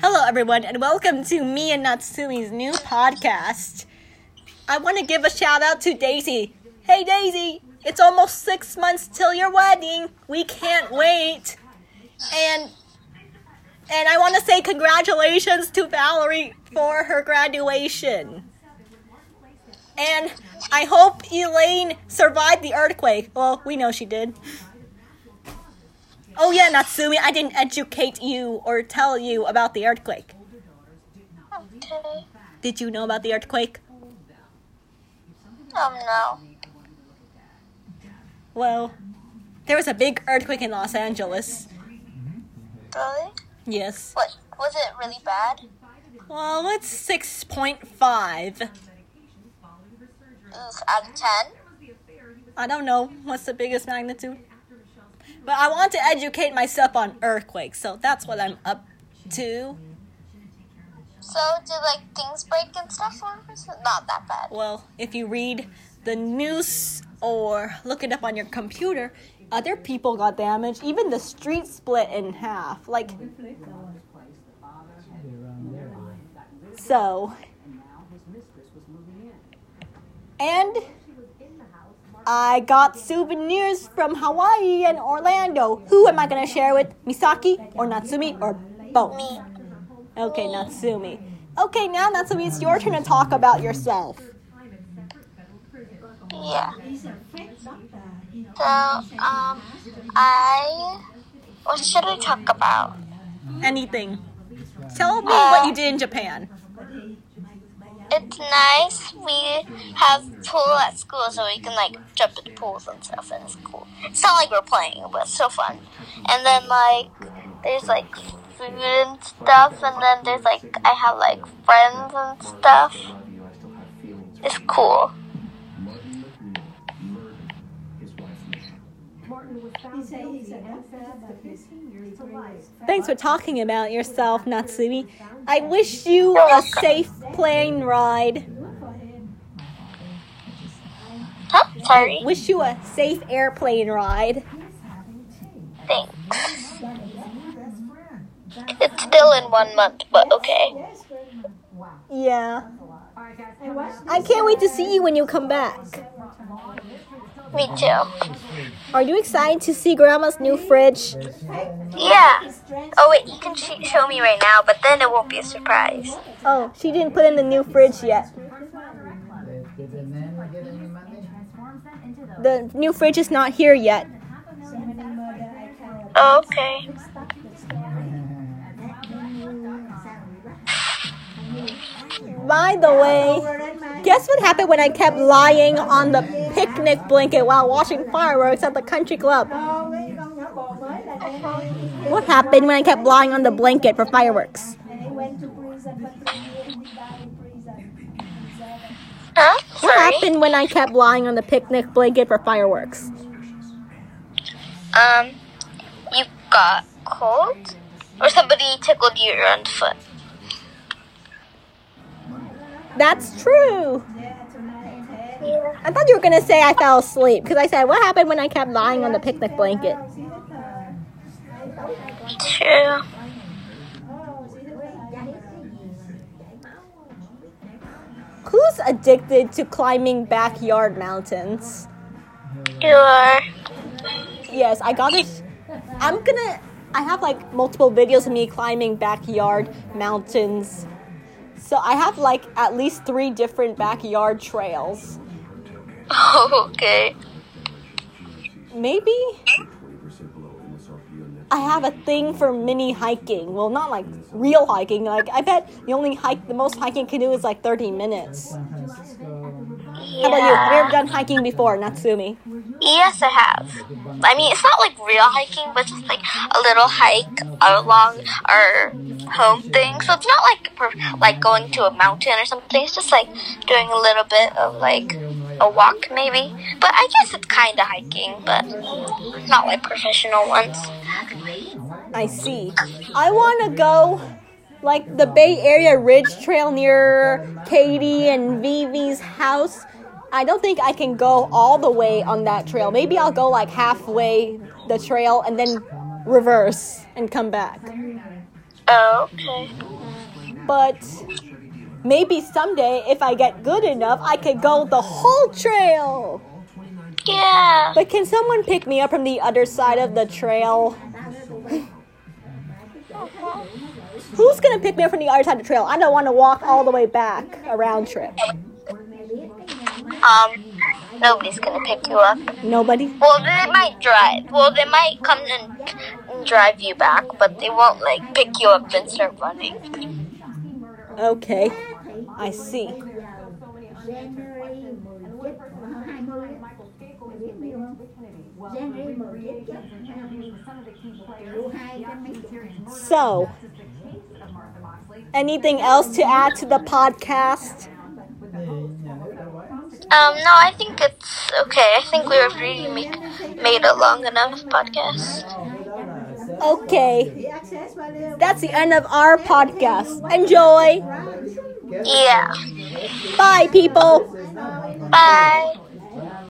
Hello, everyone, and welcome to me and Natsumi's new podcast. I want to give a shout out to Daisy. Hey, Daisy, it's almost six months till your wedding. We can't wait. And and I want to say congratulations to Valerie for her graduation. And I hope Elaine survived the earthquake. Well, we know she did. Oh yeah, Natsumi, I didn't educate you or tell you about the earthquake. Okay. Did you know about the earthquake? Um, no. Well, there was a big earthquake in Los Angeles. Really? Yes. What? Was it really bad? Well, it's 6.5. Ugh, out of 10? I don't know what's the biggest magnitude. But I want to educate myself on earthquakes, so that's what I'm up to. So, did like things break and stuff, or was it not that bad? Well, if you read the news or look it up on your computer, other people got damaged. Even the street split in half. Like, so. And I got souvenirs from Hawaii and Orlando. Who am I going to share with? Misaki or Natsumi or both? Me. Okay, Natsumi. Okay, now Natsumi, it's your turn to talk about yourself. Yeah. So, um, I. What should I talk about? Anything. Tell me what you did in Japan. It's nice. We have pool at school, so we can like jump in the pools and stuff, and it's cool. It's not like we're playing, but it's so fun. And then like, there's like food and stuff, and then there's like I have like friends and stuff. It's cool. Thanks for talking about yourself, Natsumi. I wish you a safe plane ride. Huh? Sorry. Wish you a safe airplane ride. Thanks. It's still in one month, but okay. Yeah. I can't wait to see you when you come back. Me too. Are you excited to see Grandma's new fridge? Yeah. Oh wait, you can sh- show me right now, but then it won't be a surprise. Oh, she didn't put in the new fridge yet. The new fridge is not here yet. Okay. By the way, guess what happened when I kept lying on the picnic blanket while watching fireworks at the country club? What happened when I kept lying on the blanket for fireworks? Huh? What happened when I kept lying on the picnic blanket for fireworks? Um, you got cold, or somebody tickled you around the foot. That's true. I thought you were gonna say I fell asleep because I said, What happened when I kept lying on the picnic blanket? True. Who's addicted to climbing backyard mountains? You are. Yes, I got this. I'm gonna. I have like multiple videos of me climbing backyard mountains. So I have like at least three different backyard trails. Oh, okay. Maybe I have a thing for mini hiking. Well, not like real hiking. Like I bet the only hike, the most hiking can do is like 30 minutes. How about you? Have you ever done hiking before, Natsumi? Yes, I have. I mean, it's not like real hiking, but just like a little hike along our home thing. So it's not like per- like going to a mountain or something. It's just like doing a little bit of like a walk, maybe. But I guess it's kind of hiking, but not like professional ones. I see. I want to go like the Bay Area Ridge Trail near Katie and Vivi's house. I don't think I can go all the way on that trail. Maybe I'll go like halfway the trail and then reverse and come back. Oh, okay. But maybe someday, if I get good enough, I could go the whole trail. Yeah. But can someone pick me up from the other side of the trail? Who's gonna pick me up from the other side of the trail? I don't want to walk all the way back a round trip. Um, nobody's gonna pick you up. Nobody. Well, they might drive. Well, they might come and, drive you back, but they won't like pick you up and start running. Okay, I see. So, anything else to add to the podcast? Um, no, I think it's okay. I think we've really make, made a long enough podcast. Okay, that's the end of our podcast. Enjoy. Yeah. Bye, people. Bye.